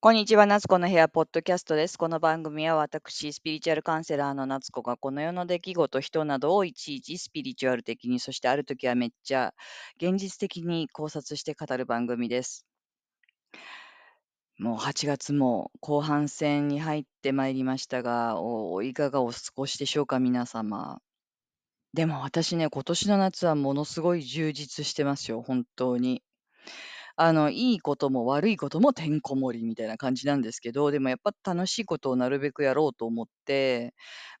こんにちは、夏子の部屋ポッドキャストです。この番組は私、スピリチュアルカウンセラーの夏子がこの世の出来事、人などをいちいちスピリチュアル的に、そしてある時はめっちゃ現実的に考察して語る番組です。もう8月も後半戦に入ってまいりましたが、おいかがお過ごしでしょうか、皆様。でも私ね、今年の夏はものすごい充実してますよ、本当に。あの、いいことも悪いこともてんこ盛りみたいな感じなんですけど、でもやっぱ楽しいことをなるべくやろうと思って、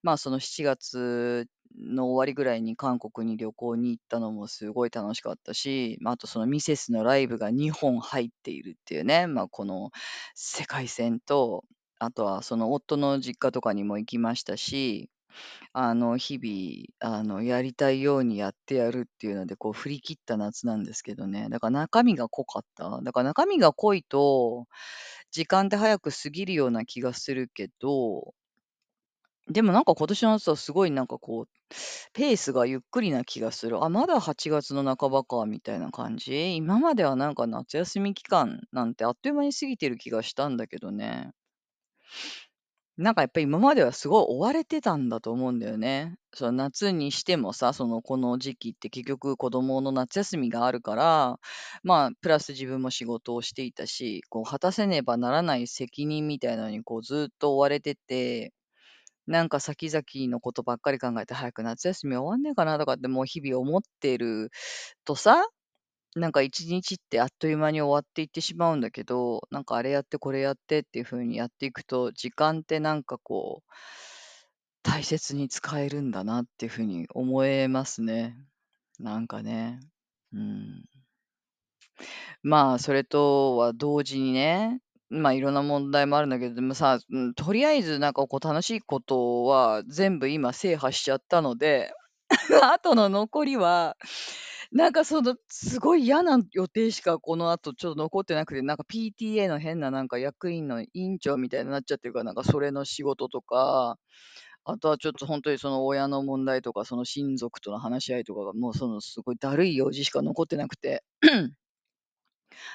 まあ、その7月の終わりぐらいに韓国に旅行に行ったのもすごい楽しかったし、まあ、あとそのミセスのライブが2本入っているっていうね、まあ、この世界線と、あとはその夫の実家とかにも行きましたし、あの、日々、あの、やりたいようにやってやるっていうので、こう振り切った夏なんですけどね。だから中身が濃かった？だから中身が濃いと、時間って早く過ぎるような気がするけど、でもなんか今年の夏はすごいなんかこう、ペースがゆっくりな気がする。あ、まだ8月の半ばかみたいな感じ？今まではなんか夏休み期間なんてあっという間に過ぎてる気がしたんだけどね。なんかやっぱり今まではすごい追われてたんだと思うんだよね。その夏にしてもさ、そのこの時期って結局子供の夏休みがあるから、まあ、プラス自分も仕事をしていたし、こう果たせねばならない責任みたいなのにこうずっと追われてて、なんか先々のことばっかり考えて早く夏休み終わんねえかなとかってもう日々思ってるとさ、なんか一日ってあっという間に終わっていってしまうんだけど、なんかあれやってこれやってっていう風にやっていくと、時間ってなんかこう、大切に使えるんだなっていう風に思えますね。なんかね。うん。まあ、それとは同時にね、まあ、いろんな問題もあるんだけど、でもさ、うん、とりあえずなんかこう楽しいことは全部今制覇しちゃったので、あとの残りはなんかその、すごい嫌な予定しかこの後ちょっと残ってなくて、なんか PTA の変ななんか役員の委員長みたいになっちゃってるから、なんかそれの仕事とか、あとはちょっと本当にその親の問題とか、その親族との話し合いとかが、もうそのすごいだるい用事しか残ってなくて、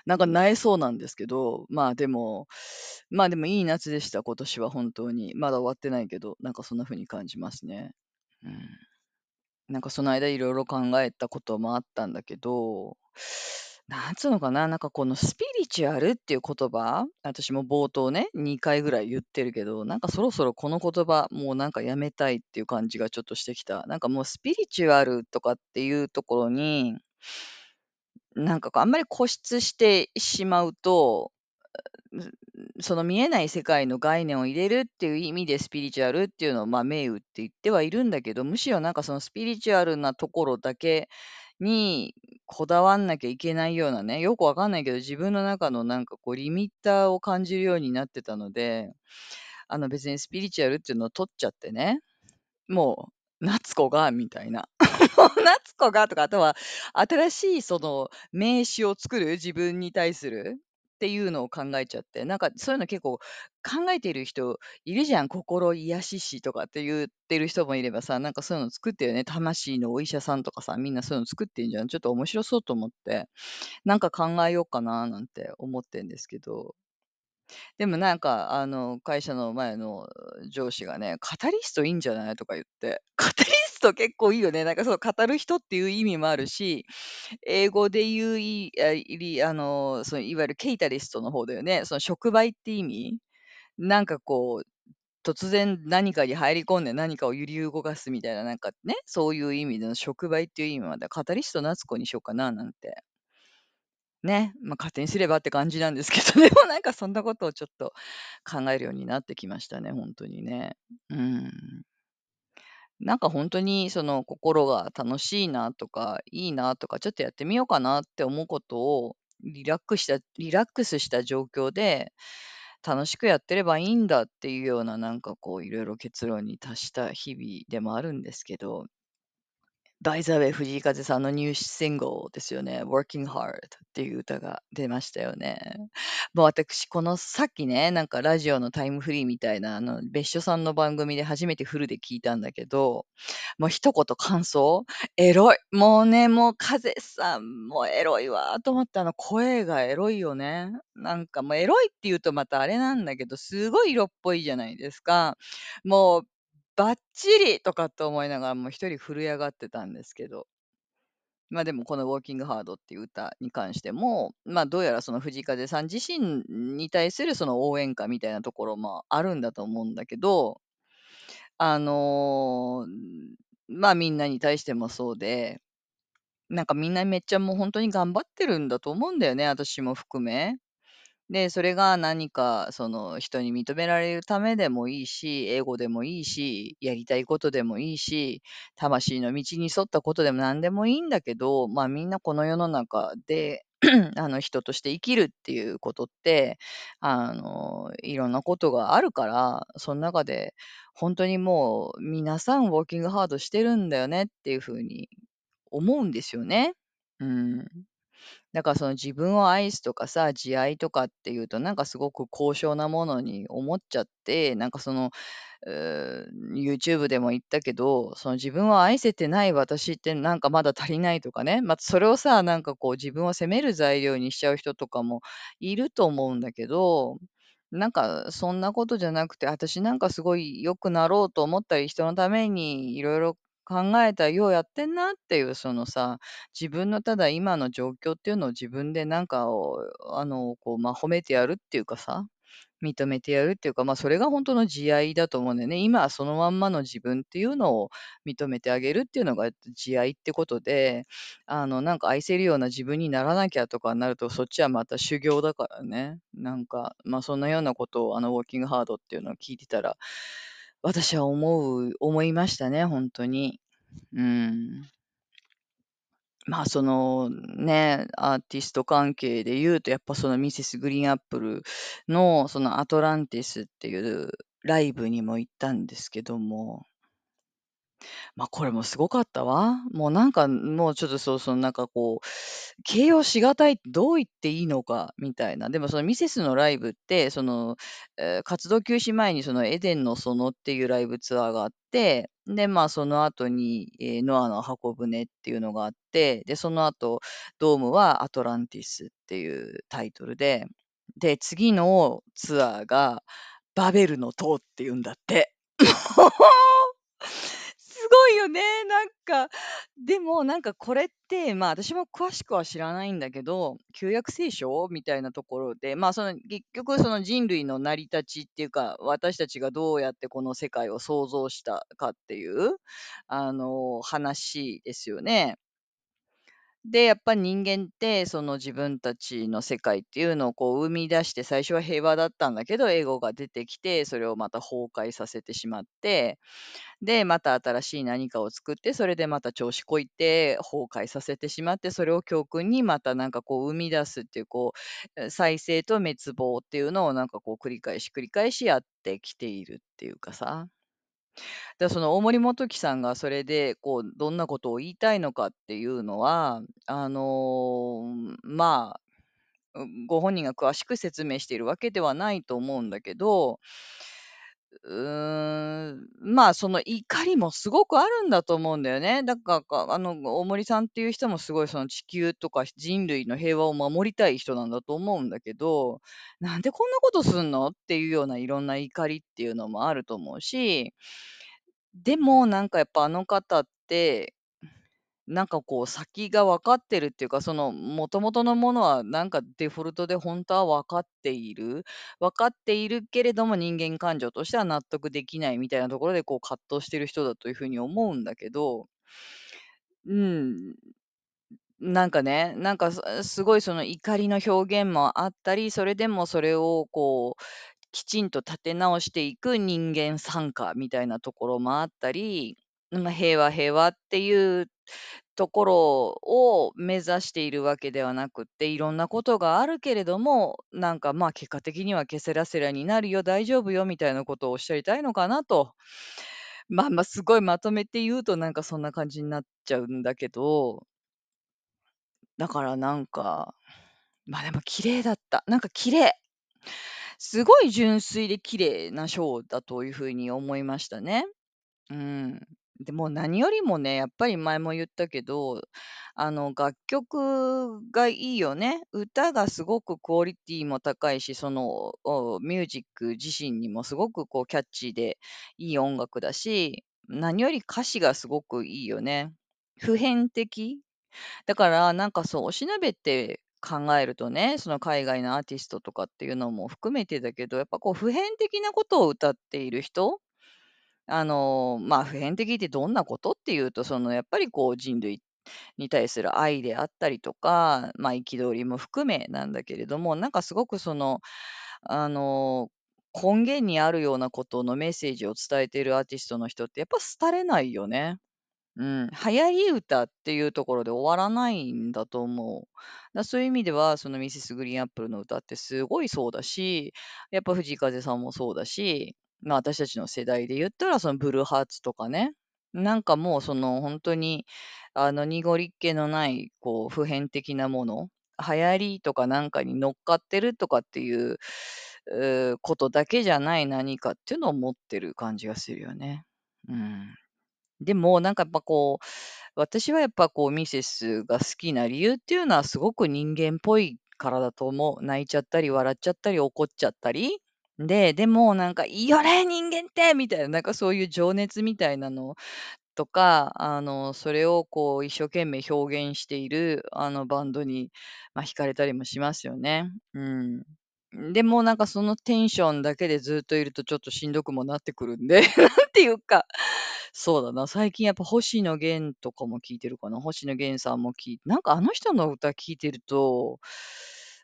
なんか萎えそうなんですけど、まあでも、まあでもいい夏でした、今年は本当に。まだ終わってないけど、なんかそんな風に感じますね。うん。なんかその間いろいろ考えたこともあったんだけど、なんつうのかな、なんかこのスピリチュアルっていう言葉、私も冒頭ね、2回ぐらい言ってるけど、なんかそろそろこの言葉、もうなんかやめたいっていう感じがちょっとしてきた。なんかもうスピリチュアルとかっていうところに、なんかこうあんまり固執してしまうと、その見えない世界の概念を入れるっていう意味でスピリチュアルっていうのを、まあ、銘打って言ってはいるんだけど、むしろなんかそのスピリチュアルなところだけにこだわんなきゃいけないようなね、よくわかんないけど、自分の中のなんかこうリミッターを感じるようになってたので、あの別にスピリチュアルっていうのを取っちゃってね、もう、夏子がみたいな。夏子がとか、あとは新しいその名詞を作る自分に対する。っていうのを考えちゃって、なんかそういうの結構考えている人いるじゃん。心癒し師とかって言ってる人もいればさ、なんかそういうの作ってるよね。魂のお医者さんとかさ、みんなそういうの作ってんじゃん。ちょっと面白そうと思って、なんか考えようかななんて思ってんですけど。でもなんか、あの、会社の前の上司がね、カタリストいいんじゃない？とか言って、カタリスト結構いいよね。なんかそう、語る人っていう意味もあるし、英語で言うい、あいりあの、そのいわゆるケイタリストの方だよね。その触媒って意味なんかこう、突然何かに入り込んで何かを揺り動かすみたいな、なんかね、そういう意味での触媒っていう意味まで、カタリスト夏子にしようかななんてね、まあ、勝手にすればって感じなんですけど、でもなんかそんなことをちょっと考えるようになってきましたね、ほんとにね。うん。なんか本当にその心が楽しいなとか、いいなとか、ちょっとやってみようかなって思うことを、リラックスしたリラックスした状況で、楽しくやってればいいんだっていうような、なんかこういろいろ結論に達した日々でもあるんですけどバイザーウェイ藤井風さんのニューシングルですよね。Working Hard っていう歌が出ましたよね。もう私、このさっきね、なんかラジオのタイムフリーみたいな、あの、別所さんの番組で初めてフルで聞いたんだけど、もう一言感想エロい。もうね、もう風さん、もうエロいわと思って、あの声がエロいよね。なんかもうエロいって言うとまたあれなんだけど、すごい色っぽいじゃないですか。もうバッチリとかって思いながら、もう一人震え上がってたんですけど。まあ、でもこの Working Hard っていう歌に関しても、まあ、どうやらその藤風さん自身に対するその応援歌みたいなところもあるんだと思うんだけど、あの、まあ、みんなに対してもそうで、なんかみんなめっちゃもうほんとに頑張ってるんだと思うんだよね、私も含め。で、それが何かその人に認められるためでもいいし、エゴでもいいし、やりたいことでもいいし、魂の道に沿ったことでも何でもいいんだけど、まあ、みんなこの世の中で あの、人として生きるっていうことって、あの、いろんなことがあるから、そん中でほんとにもう皆さん Working Hard してるんだよねっていう風に思うんですよね。うん。だからその自分を愛すとかさ、慈愛とかっていうとなんかすごく高尚なものに思っちゃって、なんかその、うん、YouTube でも言ったけど、その自分を愛せてない私ってなんかまだ足りないとかね、ま、それをさ、なんかこう自分を責める材料にしちゃう人とかもいると思うんだけど、なんかそんなことじゃなくて、私なんかすごい良くなろうと思ったり、人のために色々考えた、ようやってんなっていうそのさ、自分のただ今の状況っていうのを自分でなんかを、あの、こう、まあ、褒めてやるっていうかさ、認めてやるっていうか、まあ、それがほんとの慈愛だと思うんだよね。今はそのまんまの自分っていうのを認めてあげるっていうのが慈愛ってことで、あの、なんか愛せるような自分にならなきゃとかになると、そっちはまた修行だからね。なんか、まあ、そんなようなことをあの Working Hard っていうのを聞いてたら、私は思う思いましたね、本当に。うん。まあ、その、ね、アーティスト関係で言うと、やっぱそのミセスグリーンアップルのそのアトランティスっていうライブにも行ったんですけどもま、これもすごかったわ。もうなんか、もうちょっとそうそう、なんかこう、形容しがたいどう言っていいのかみたいな。でもそのミセスのライブって、その、え、活動休止前にそのエデンの園っていうライブツアーがあって、で、まあ、その後に、え、ノアの方舟っていうのがあって、で、その後、ドームはアトランティスっていうタイトルで、で、次のツアーがバベルの塔っていうんだって。すごいよね、なんか。でもなんかこれって、まあ、私も詳しくは知らないんだけど、旧約聖書みたいなところで、まあ、その結局その人類の成り立ちっていうか、私たちがどうやってこの世界を創造したかっていう、あの、話ですよね。で、やっぱ人間って、その自分たちの世界っていうのをこう生み出して、最初は平和だったんだけど、エゴが出てきて、それをまた崩壊させてしまって、で、また新しい何かを作って、それでまた調子こいて崩壊させてしまって、それを教訓にまたなんかこう生み出すっていう、こう、再生と滅亡っていうのをなんかこう繰り返し繰り返しやってきているっていうかさ。だ、その大森元貴さんがそれで、こう、どんなことを言いたいのかっていうのは、あの、まあ、ご本人が詳しく説明しているわけではないと思うんだけどうーん、まあ、その怒りもすごくあるんだと思うんだよね。だかか、あの、大森さんっていう人もすごいその地球とか人類の平和を守りたい人なんだと思うんだけど、なんでこんなことすんのっていうようないろんな怒りっていうのもあると思うし、でもなんかやっぱあの方って、なんかこう先が分かってるっていうか、その元々のものはなんかデフォルトでほんとは分かっている。分かっているけれども、人間感情としては納得できないみたいなところで、こう葛藤してる人だという風に思うんだけどうん。なんかね、なんか、すすごいその怒りの表現もあったり、それでもそれをこう、きちんと立て直していく人間参加みたいなところもあったり、まあ、平和平和っていうところを目指しているわけではなくって、いろんなことがあるけれども、なんか、まあ、結果的にはケセラセラになるよ、大丈夫よみたいなことをおっしゃりたいのかなとまあまあ、すごいまとめて言うとなんかそんな感じになっちゃうんだけどだからなんか、まあ、でも綺麗だった。なんか綺麗。すごい純粋で綺麗なショーだという風に思いましたね。うん。でも何よりもね、やっぱり前も言ったけど、あの、楽曲がいいよね。歌がすごくクオリティも高いし、その、おミュージック自身にもすごくこうキャッチーでいい音楽だし、何より歌詞がすごくいいよね。普遍的。だからなんかそう、おしなべって考えるとね、その海外のアーティストとかっていうのも含めてだけど、やっぱこう普遍的なことを歌っている人あの、まあ、普遍的ってどんなことっていうと、そのやっぱりこう人類に対する愛であったりとか、ま、憤りも含めなんだけれども、なんかすごくその、あの、根源にあるようなことのメッセージを伝えているアーティストの人ってやっぱ廃れないよね。うん、流行り歌っていうところで終わらないんだと思う。だ、そういう意味では、そのミセスグリーンアップルの歌ってすごいそうだし、やっぱ藤井風さんもそうだし、まあ、私たちの世代で言ったらそのブルーハーツとかね。なんかもうそのほんとに、あの、濁りっ気のないこう普遍的なもの、流行りとかなんかに乗っかってるとかっていう、う、ことだけじゃない何かっていうのを持ってる感じがするよね。うん。でも、なんかやっぱこう、私はやっぱこうミセスが好きな理由っていうのはすごく人間っぽいからだと思う。泣いちゃったり笑っちゃったり怒っちゃったり。で、でもなんか「いいよね、人間って！」みたいな、なんかそういう情熱みたいなのとか、あの、それをこう一生懸命表現しているあのバンドに、ま、惹かれたりもしますよね。うん。でもなんかそのテンションだけでずっといるとちょっとしんどくもなってくるんで、なんていうか、そうだな、最近やっぱ星野源とかも聞いてるかな。星野源さんもきなんかあの人の歌聴いてると、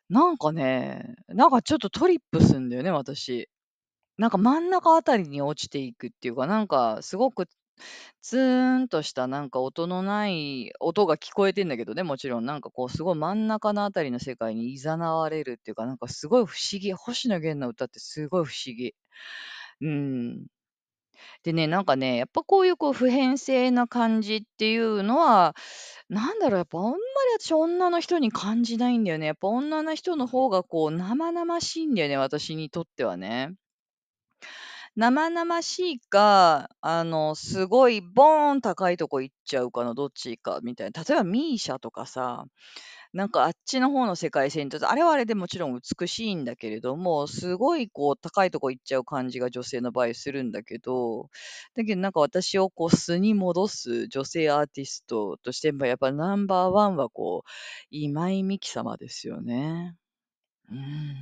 なんかね、なんかちょっとトリップすんだよね、私。なんか真ん中あたりに落ちていくっていうか、なんかすごくツーンとしたなんか音のない音が聞こえてんだけどね、もちろん。なんかこうすごい真ん中のあたりの世界に誘われるっていうか、なんかすごい不思議。星野源の歌ってすごい不思議。うん。でね、なんかね、やっぱこういうこう普遍性な感じっていうのは、なんだろう、やっぱあんまり私女の人に感じないんだよね。やっぱ女の人の方がこう生々しいんだよね、私にとってはね。生々しいか、あの、すごいボーン高いとこ行っちゃうかのどっちかみたいな。例えばミーシャとかさ、なんかあっちの方の世界線とあれはあれでもちろん美しいんだけれども、すごいこう高いとこ行っちゃう感じが女性の場合するんだけど、だけどなんか私をこう素に戻す女性アーティストとして、ま、やっぱナンバーワンはこう、今井美樹様ですよね。うん。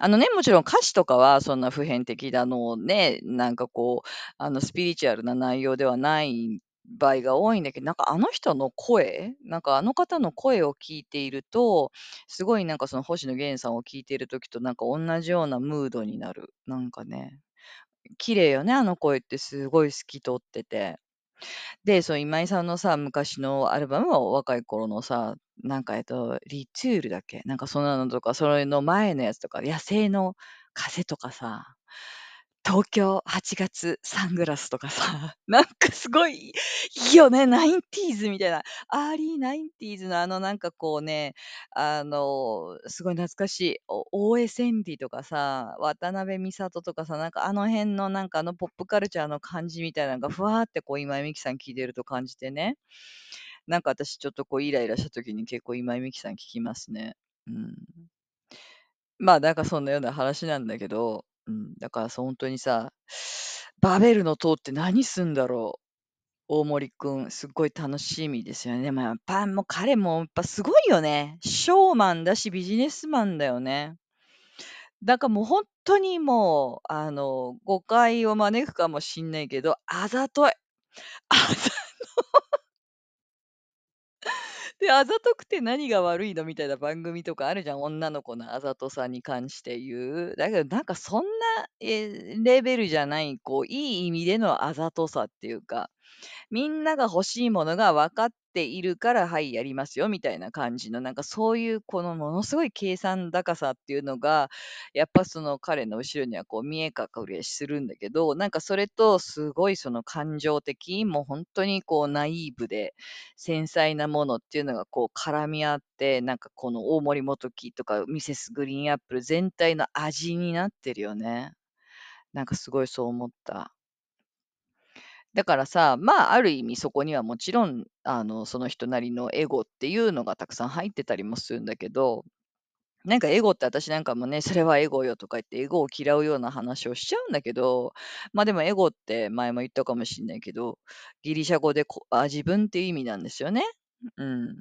あのね、もちろん歌詞とかはそんな普遍的なのをね、なんかこう、あのスピリチュアルな内容ではない場合が多いんだけど、なんかあの人の声、なんかあの方の声を聞いていると、すごいなんかその星野源さんを聞いている時となんかおんなじようなムードになる。なんかね、綺麗よね、あの声ってすごい透き通ってて。で、その今井さんのさ、昔のアルバムは若い頃のさ、なんかえっと、 retour だっけ？なんかそんなのとか、それの前のやつとか、野生の風とかさ、東京8月サングラスとかさ、なんかすごいいいよね、90s みたいな。 early 90s のあのなんかこうね、あの、すごい懐かしい、お大江千里とかさ、渡辺美里とかさ、なんかあの辺のなんかあのポップカルチャーの感じみたいなのがふわーってこう今井美樹さん聴いてると感じてね。なんか私ちょっとこうイライラした時に結構今井美樹さん聴きますね。うん。まあ、なんかそんなような話なんだけど、うん、だからそうほんとにさ、バベルの塔って何すんだろう？大森君、すっごい楽しみですよね。ま、やっぱもう彼もやっぱすごいよね。ショーマンだし、ビジネスマンだよね。だかもうほんとにもう、あの、誤解を招くかもしんないけど、あざとい。あざとで、あざとくて何が悪いのみたいな番組とかあるじゃん、女の子のあざとさに関して言う。だけどなんかそんな、え、レベルじゃない、こういい意味でのあざとさっていうか、みんなが欲しいものが分かっっているから、はい、やりますよみたいな感じの、なんかそういうこのものすごい計算高さっていうのが、やっぱその彼の後ろにはこう見え隠れするんだけど、なんかそれとすごいその感情的、もう本当にこうナイーブで繊細なものっていうのがこう絡み合って、なんかこの大森元樹とかミセスグリーンアップル全体の味になってるよね。なんかすごいそう思った。だからさ、まあ、ある意味そこにはもちろん、あの、その人なりのエゴっていうのがたくさん入ってたりもするんだけど、なんかエゴって私なんかもね、それはエゴよとか言ってエゴを嫌うような話をしちゃうんだけど、まあでもエゴって前も言ったかもしれないけど、ギリシャ語でこあ自分っていう意味なんですよね。うん。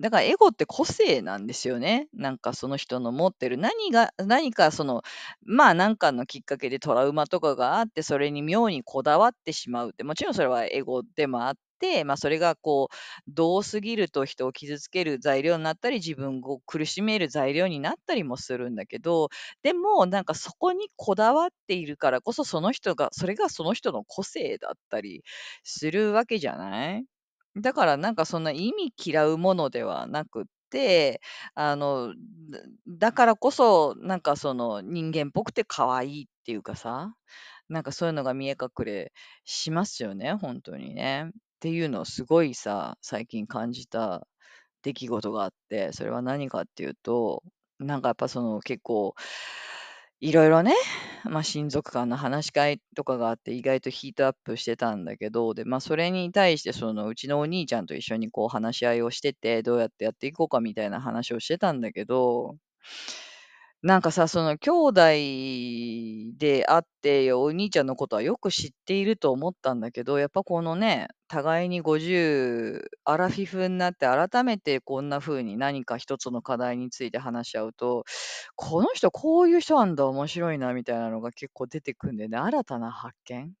だからエゴって個性なんですよね。なんかその人の持ってる。何が、何かその、まあ何かのきっかけでトラウマとかがあって、それに妙にこだわってしまうって、もちろんそれはエゴでもあって、まあそれがこう、どうすぎると人を傷つける材料になったり、自分を苦しめる材料になったりもするんだけど、でもなんかそこにこだわっているからこそ、その人が、それがその人の個性だったりするわけじゃない？だからなんかそんな意味嫌うものではなくって、あの、だだからこそ、なんかその人間っぽくて可愛いっていうかさ、なんかそういうのが見え隠れしますよね、本当にね。っていうのをすごいさ、最近感じた出来事があって、それは何かっていうと、なんかやっぱその結構いろいろね、まあ、親族間の話し会とかがあって、意外とヒートアップしてたんだけど、で、まあ、それに対して、その、うちのお兄ちゃんと一緒にこう話し合いをしてて、どうやってやっていこうかみたいな話をしてたんだけど、なんかさ、その兄弟であって、お兄ちゃんのことはよく知っていると思ったんだけど、やっぱこのね、互いに50アラフィフになって改めてこんな風に何か一つの課題について話し合うと、この人こういう人なんだ、面白いなみたいなのが結構出てくんでね、新たな発見。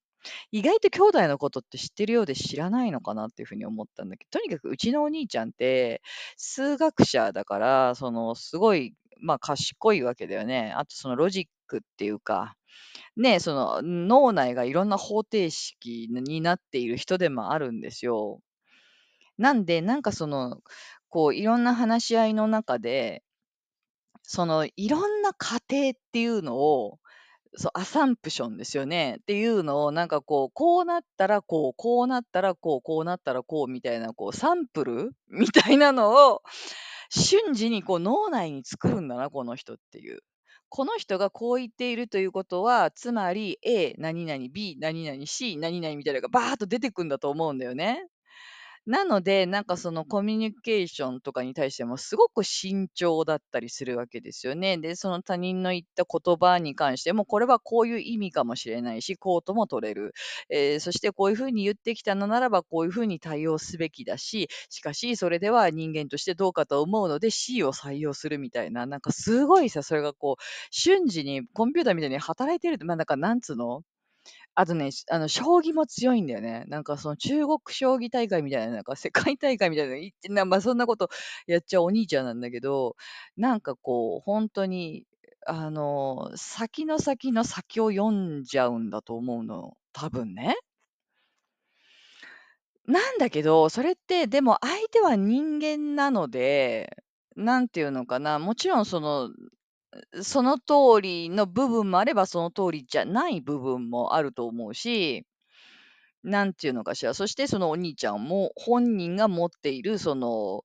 意外と兄弟のことって知ってるようで知らないのかなっていう風に思ったんだけど、とにかくうちのお兄ちゃんって数学者だから、そのすごいまあ、賢いわけだよね。あとそのロジックっていうか、ね、その脳内がいろんな方程式になっている人でもあるんですよ。なんで、なんかその、こういろんな話し合いの中で、そのいろんな過程っていうのを、そう、アサンプションですよね。っていうのを、なんかこう、こうなったらこう、こうなったらこう、こうなったらこうみたいな、こう、サンプル？みたいなのを、瞬時にこう脳内に作るんだな、この人っていう。この人がこう言っているということは、つまり A 何々、B 何々、C 何々みたいなのがバーッと出てくんだと思うんだよね。なので、なんかそのコミュニケーションとかに対してもすごく慎重だったりするわけですよね。で、その他人の言った言葉に関しても、これはこういう意味かもしれないし、こうとも取れる。えーそしてこういうふうに言ってきたのならば、こういうふうに対応すべきだし、しかしそれでは人間としてどうかと思うので C を採用するみたいな、なんかすごいさ、それがこう、瞬時にコンピューターみたいに働いてるって、まあなんかなんつうの？あとね、あの、将棋も強いんだよね。なんかその中国将棋大会みたいな、なんか世界大会みたいなの行ってな、まあそんなことやっちゃうお兄ちゃんなんだけど、なんかこう、本当に、あの、先の先の先を読んじゃうんだと思うの。多分ね。なんだけど、それってでも相手は人間なので、なんていうのかな、もちろんそのその通りの部分もあれば、その通りじゃない部分もあると思うし、なんていうのかしら、そしてそのお兄ちゃんも本人が持っているその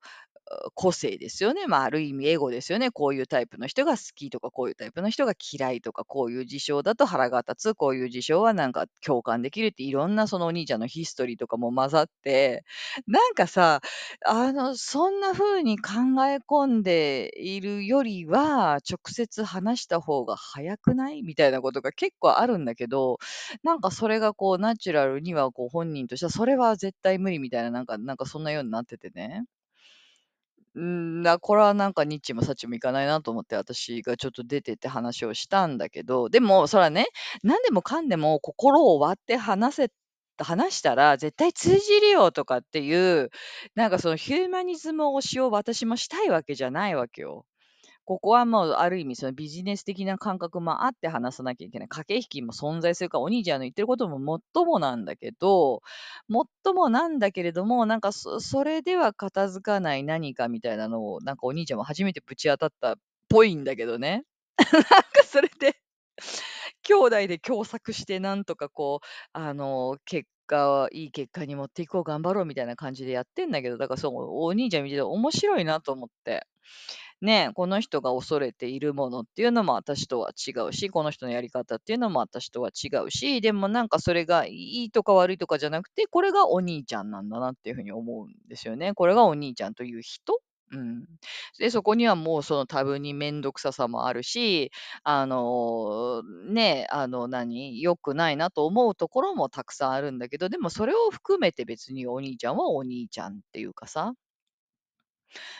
個性ですよね。まあ、ある意味エゴですよね。こういうタイプの人が好きとか、こういうタイプの人が嫌いとか、こういう事象だと腹が立つ、こういう事象はなんか共感できるっていろんなそのお兄ちゃんのヒストリーとかも混ざって、なんかさ、あの、そんな風に考え込んでいるよりは、直接話した方が早くない？みたいなことが結構あるんだけど、なんかそれがこうナチュラルにはこう本人としてはそれは絶対無理みたいな、なんかなんかそんなようになっててね。うん、な、これはなんかニッチもサッチもいかないなと思って、私がちょっと出てって話をしたんだけど、でも、それはね、何でもかんでも心を割って話せ話したら絶対通じるよとかっていう、なんかそのヒューマニズム推しを私もしたいわけじゃないわけよ。ここはもうある意味そのビジネス的な感覚もあって話さなきゃいけない。駆け引きも存在するから、お兄ちゃんの言ってることももっともなんだけど、もっともなんだけれども、なんかそそれでは片付かない何かみたいなのを、なんかお兄ちゃんも初めてぶち当たったっぽいんだけどね。なんかそれで兄弟で共作してなんとかこう、あの、結果いい結果に持っていこう、頑張ろうみたいな感じでやってんだけど、だからそう、お兄ちゃん見てて面白いなと思って。ね、この人が恐れているものっていうのも私とは違うし、この人のやり方っていうのも私とは違うし、でもなんかそれがいいとか悪いとかじゃなくて、これがお兄ちゃんなんだなっていうふうに思うんですよね。これがお兄ちゃんという人？うん。で、そこにはもうその多分にめんどくささもあるし、あの、ね、あの、何、良くないなと思うところもたくさんあるんだけど、でもそれを含めて別にお兄ちゃんはお兄ちゃんっていうかさ、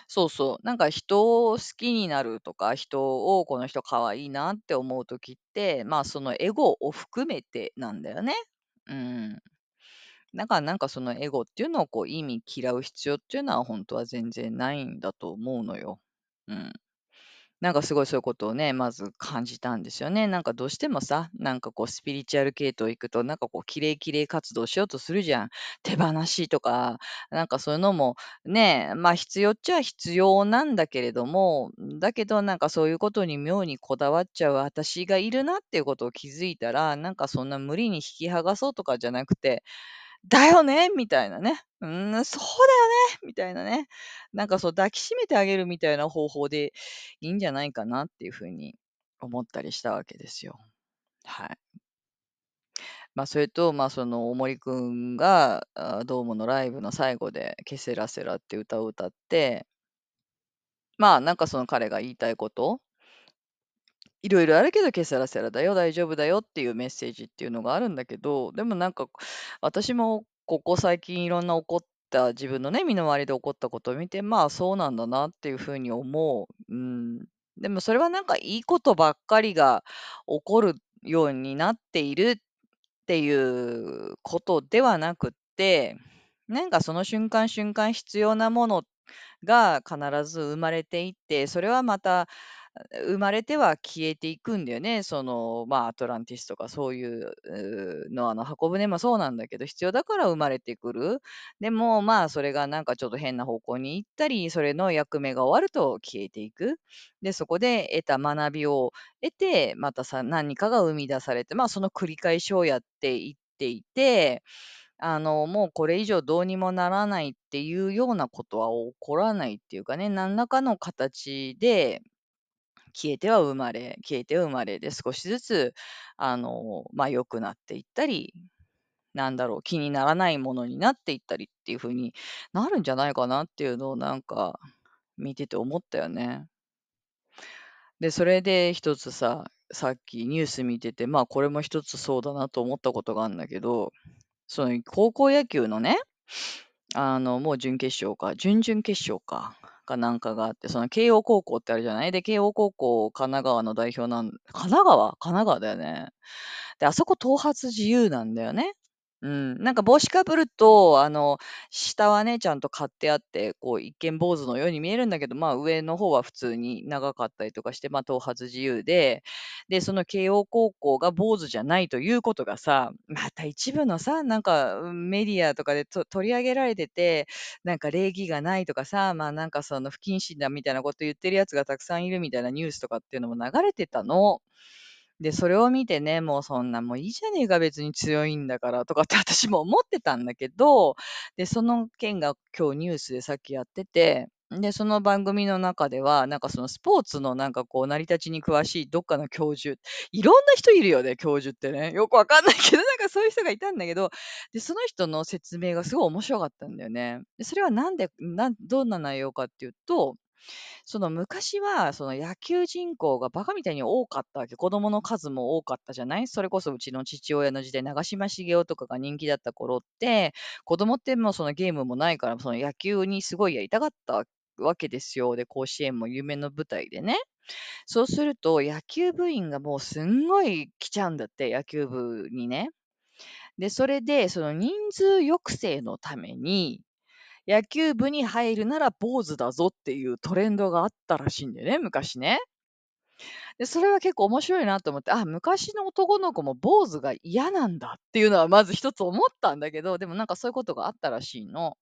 そうそう、なんか人を好きになるとか、人をこの人可愛いなって思う時って、まあそのエゴを含めてなんだよね。うん。だからなんかそのエゴっていうのをこう意味嫌う必要っていうのは本当は全然ないんだと思うのよ。うん。なんかすごいそういうことをね、まず感じたんですよね。なんかどうしてもさ、なんかこうスピリチュアル系統行くと、なんかこう、きれいきれい活動しようとするじゃん。手放しとか、なんかそういうのもね、まあ必要っちゃ必要なんだけれども、だけどなんかそういうことに妙にこだわっちゃう私がいるなっていうことを気づいたら、なんかそんな無理に引き剥がそうとかじゃなくて、だよね？みたいなね。うーん、そうだよねみたいなね。なんかそう抱きしめてあげるみたいな方法でいいんじゃないかなっていう風に思ったりしたわけですよ。はい。まあ、それと、まあ、その大森くんが、あ、ドームのライブの最後でケセラセラって歌を歌ってまあ、なんかその彼が言いたいこといろいろあるけど、ケセラセラだよ、大丈夫だよっていうメッセージっていうのがあるんだけど、でもなんか、私もここ最近いろんな起こった自分のね、身の回りで起こったことを見て、まあそうなんだなっていうふうに思う。うん。でもそれはなんかいいことばっかりが起こるようになっているっていうことではなくって、なんかその瞬間瞬間必要なものが必ず生まれていって、それはまた生まれては消えていくんだよね。その、まあ、アトランティスとかそういう、うーの、あの、箱舟もそうなんだけど、必要だから生まれてくる。でも、まあ、それがなんかちょっと変な方向に行ったり、それの役目が終わると消えていく。で、そこで得た学びを得て、またさ、何かが生み出されて、まあ、その繰り返しをやっていっていて、あの、もうこれ以上どうにもならないっていうようなことは起こらないっていうかね、何らかの形で消えては生まれ、消えては生まれで少しずつ、あの、まあ、良くなっていったり、なんだろう、気にならないものになっていったりっていう風になるんじゃないかなっていうのをなんか見てて思ったよね。で、それで一つさ、さっきニュース見てて、まあこれも一つそうだなと思ったことがあるんだけど、その高校野球のね、あの、もう準決勝か、準々決勝か、かなんかがあって、その慶応高校ってあるじゃない？で、慶応高校、神奈川の代表なん神奈川？神奈川だよね。で、あそこ頭髪自由なんだよね。うん、なんか帽子かぶると、あの、下はね、ちゃんと刈ってあって、こう一見坊主のように見えるんだけど、まあ、上の方は普通に長かったりとかして、まあ、頭髪自由で、で、その慶応高校が坊主じゃないということがさ、また一部のさ、なんか、メディアとかでと取り上げられてて、なんか礼儀がないとかさ、まあ、なんかその不謹慎だみたいなこと言ってるやつがたくさんいるみたいなニュースとかっていうのも流れてたの。で、それを見てね、もうそんな、もういいじゃねえか、別に強いんだからとかって私も思ってたんだけど、で、その件が今日ニュースでさっきやってて、で、その番組の中では、なんかそのスポーツのなんかこう成り立ちに詳しいどっかの教授、いろんな人いるよね、教授ってね。よくわかんないけど、なんかそういう人がいたんだけど、で、その人の説明がすごい面白かったんだよね。で、それはなんで、なんどんな内容かっていうと、その昔は、その野球人口がバカみたいに多かったわけ。子供の数も多かったじゃない？それこそうちの父親の時代、長嶋茂雄とかが人気だった頃って、子供ってもうそのゲームもないから、その野球にすごいやりたかったわけですよ。で、甲子園も夢の舞台でね。そうすると、野球部員がもうすんごい来ちゃうんだって、野球部にね。で、それで、その人数抑制のために、野球部に入るなら坊主だぞっていうトレンドがあったらしいんだよね、昔ね。で、それは結構面白いなと思って、あ、昔の男の子も坊主が嫌なんだっていうのはまず一つ思ったんだけど、でもなんかそういうことがあったらしいの。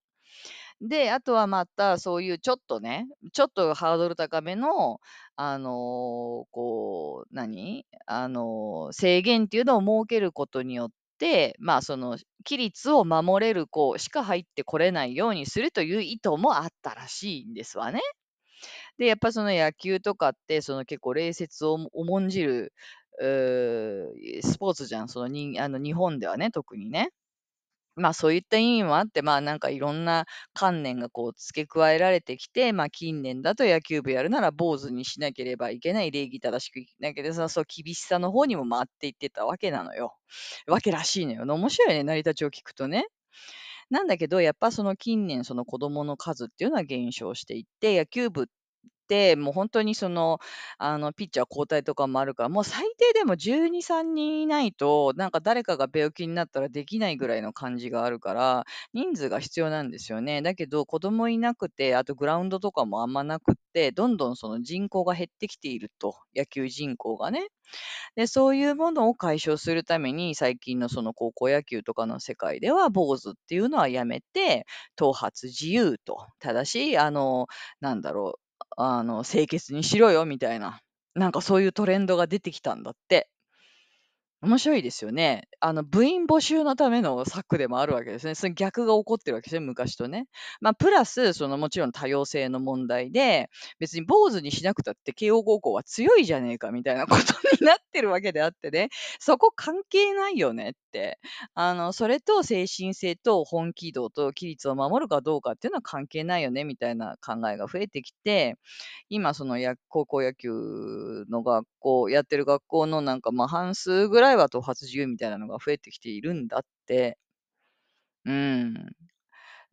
で、あとはまたそういうちょっとね、ちょっとハードル高めの、あの、こう、何？あの、制限っていうのを設けることによって、まあその規律を守れる子しか入ってこれないようにするという意図もあったらしいんですわね。で、やっぱその野球とかって、その結構礼節を重んじる、うースポーツじゃん。そのにあの日本ではね、特にね。まあそういった意味もあって、まあなんかいろんな観念がこう付け加えられてきて、まあ近年だと野球部やるなら坊主にしなければいけない、礼儀正しくいけないけど、そう厳しさの方にも回っていってたわけなのよ。わけらしいのよ。面白いね、成り立ちを聞くとね。なんだけど、やっぱその近年、その子供の数っていうのは減少していって、野球部っ、もう本当にその、あの、ピッチャー交代とかもあるから、もう最低でも12、3人いないと、なんか誰かが病気になったらできないぐらいの感じがあるから、人数が必要なんですよね。だけど、子供いなくて、あとグラウンドとかもあんまなくって、どんどんその人口が減ってきていると、野球人口がね。で、そういうものを解消するために、最近のその高校野球とかの世界では、坊主っていうのはやめて、頭髪自由と、ただし、あの、なんだろう、あの、清潔にしろよみたいな、なんかそういうトレンドが出てきたんだって。面白いですよね。あの、部員募集のための策でもあるわけですね。その逆が起こってるわけですね、昔とね。まあ、プラス、そのもちろん多様性の問題で、別に坊主にしなくたって慶応高校は強いじゃねえかみたいなことになってるわけであってね、そこ関係ないよねって。あの、それと精神性と本気度と規律を守るかどうかっていうのは関係ないよねみたいな考えが増えてきて、今そのや高校野球の学校、やってる学校のなんかまあ半数ぐらいは頭髪自由みたいなのが増えてきているんだって。うん。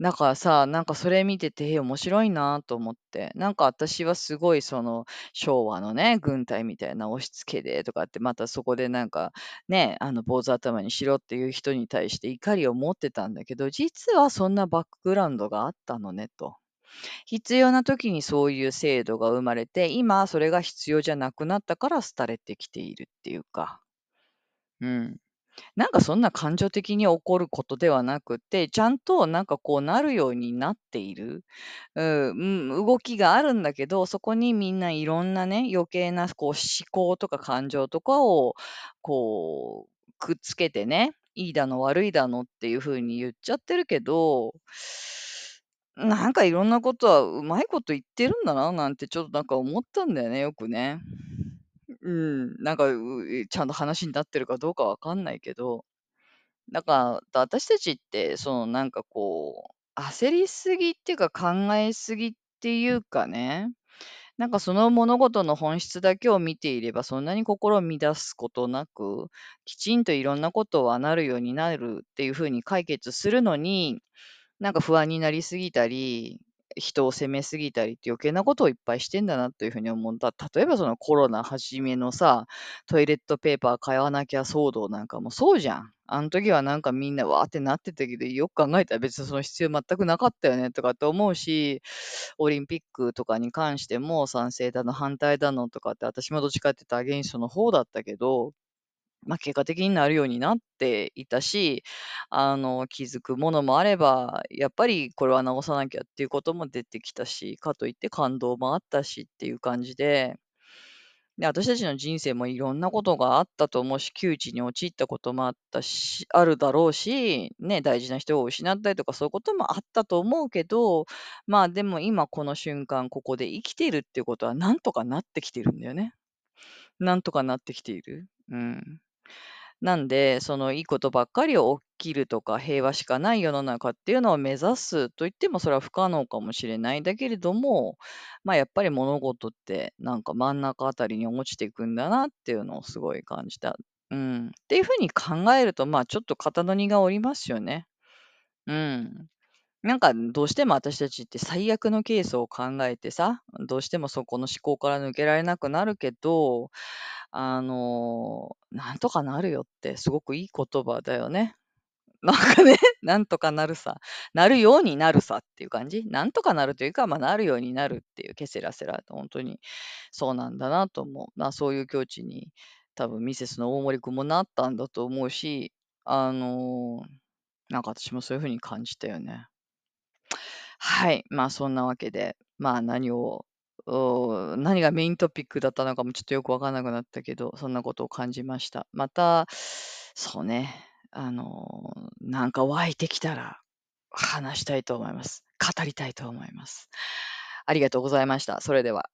だからさ、なんかそれ見てて、面白いなと思って。なんか私はすごいその昭和のね、軍隊みたいな押し付けでとかって、またそこでなんかね、あの坊主頭にしろっていう人に対して怒りを持ってたんだけど、実はそんなバックグラウンドがあったのねと。必要な時にそういう制度が生まれて、今それが必要じゃなくなったから廃れてきているっていうか。うん。なんかそんな感情的に起こることではなくて、ちゃんとなんかこうなるようになっている。うん、うん、動きがあるんだけど、そこにみんないろんなね、余計なこう思考とか感情とかをこうくっつけてね、いいだの悪いだのっていう風に言っちゃってるけど、なんかいろんなことはうまいこと言ってるんだななんてちょっとなんか思ったんだよね、よくね。うん、なんか、うちゃんと話になってるかどうかわかんないけど、だから、私たちって、そのなんかこう、焦りすぎっていうか考えすぎっていうかね、なんかその物事の本質だけを見ていれば、そんなに心を乱すことなく、きちんといろんなことはなるようになるっていうふうに解決するのに、なんか不安になりすぎたり、人を責めすぎたりって余計なことをいっぱいしてんだなというふうに思った。例えばそのコロナ始めのさ、トイレットペーパー買わなきゃ騒動なんかもそうじゃん。あの時はなんかみんなわーってなってたけど、よく考えたら別にその必要全くなかったよねとかって思うし、オリンピックとかに関しても賛成だの反対だのとかって私もどっちかって言ったらアゲンストの方だったけど、まあ、結果的になるようになっていたし、あの、気づくものもあれば、やっぱりこれは直さなきゃっていうことも出てきたし、かといって感動もあったしっていう感じで、で、私たちの人生もいろんなことがあったと思うし、窮地に陥ったこともあったし、あるだろうし、ね、大事な人を失ったりとかそういうこともあったと思うけど、まあでも今この瞬間ここで生きているっていうことはなんとかなってきてるんだよね。なんとかなってきている。うん。なんで、そのいいことばっかり起きるとか、平和しかない世の中っていうのを目指すと言ってもそれは不可能かもしれない。だけれども、まあやっぱり物事ってなんか真ん中あたりに落ちていくんだなっていうのをすごい感じた。うん。っていうふうに考えると、まあちょっと肩の荷が下りますよね。うん。なんかどうしても私たちって最悪のケースを考えてさ、どうしてもそこの思考から抜けられなくなるけど、あの、なんとかなるよってすごくいい言葉だよね。なんかね、なんとかなるさ。なるようになるさっていう感じ？なんとかなるというか、まあ、なるようになるっていう、ケセラセラ本当にそうなんだなと思う。まあ、そういう境地に多分ミセスの大森くんもなったんだと思うし、あのなんか私もそういう風に感じたよね。はい。まあそんなわけで、まあ何を、お何がメイントピックだったのかもちょっとよくわからなくなったけど、そんなことを感じました。また、そうね、あのーなんか湧いてきたら話したいと思います。語りたいと思います。ありがとうございました。それでは。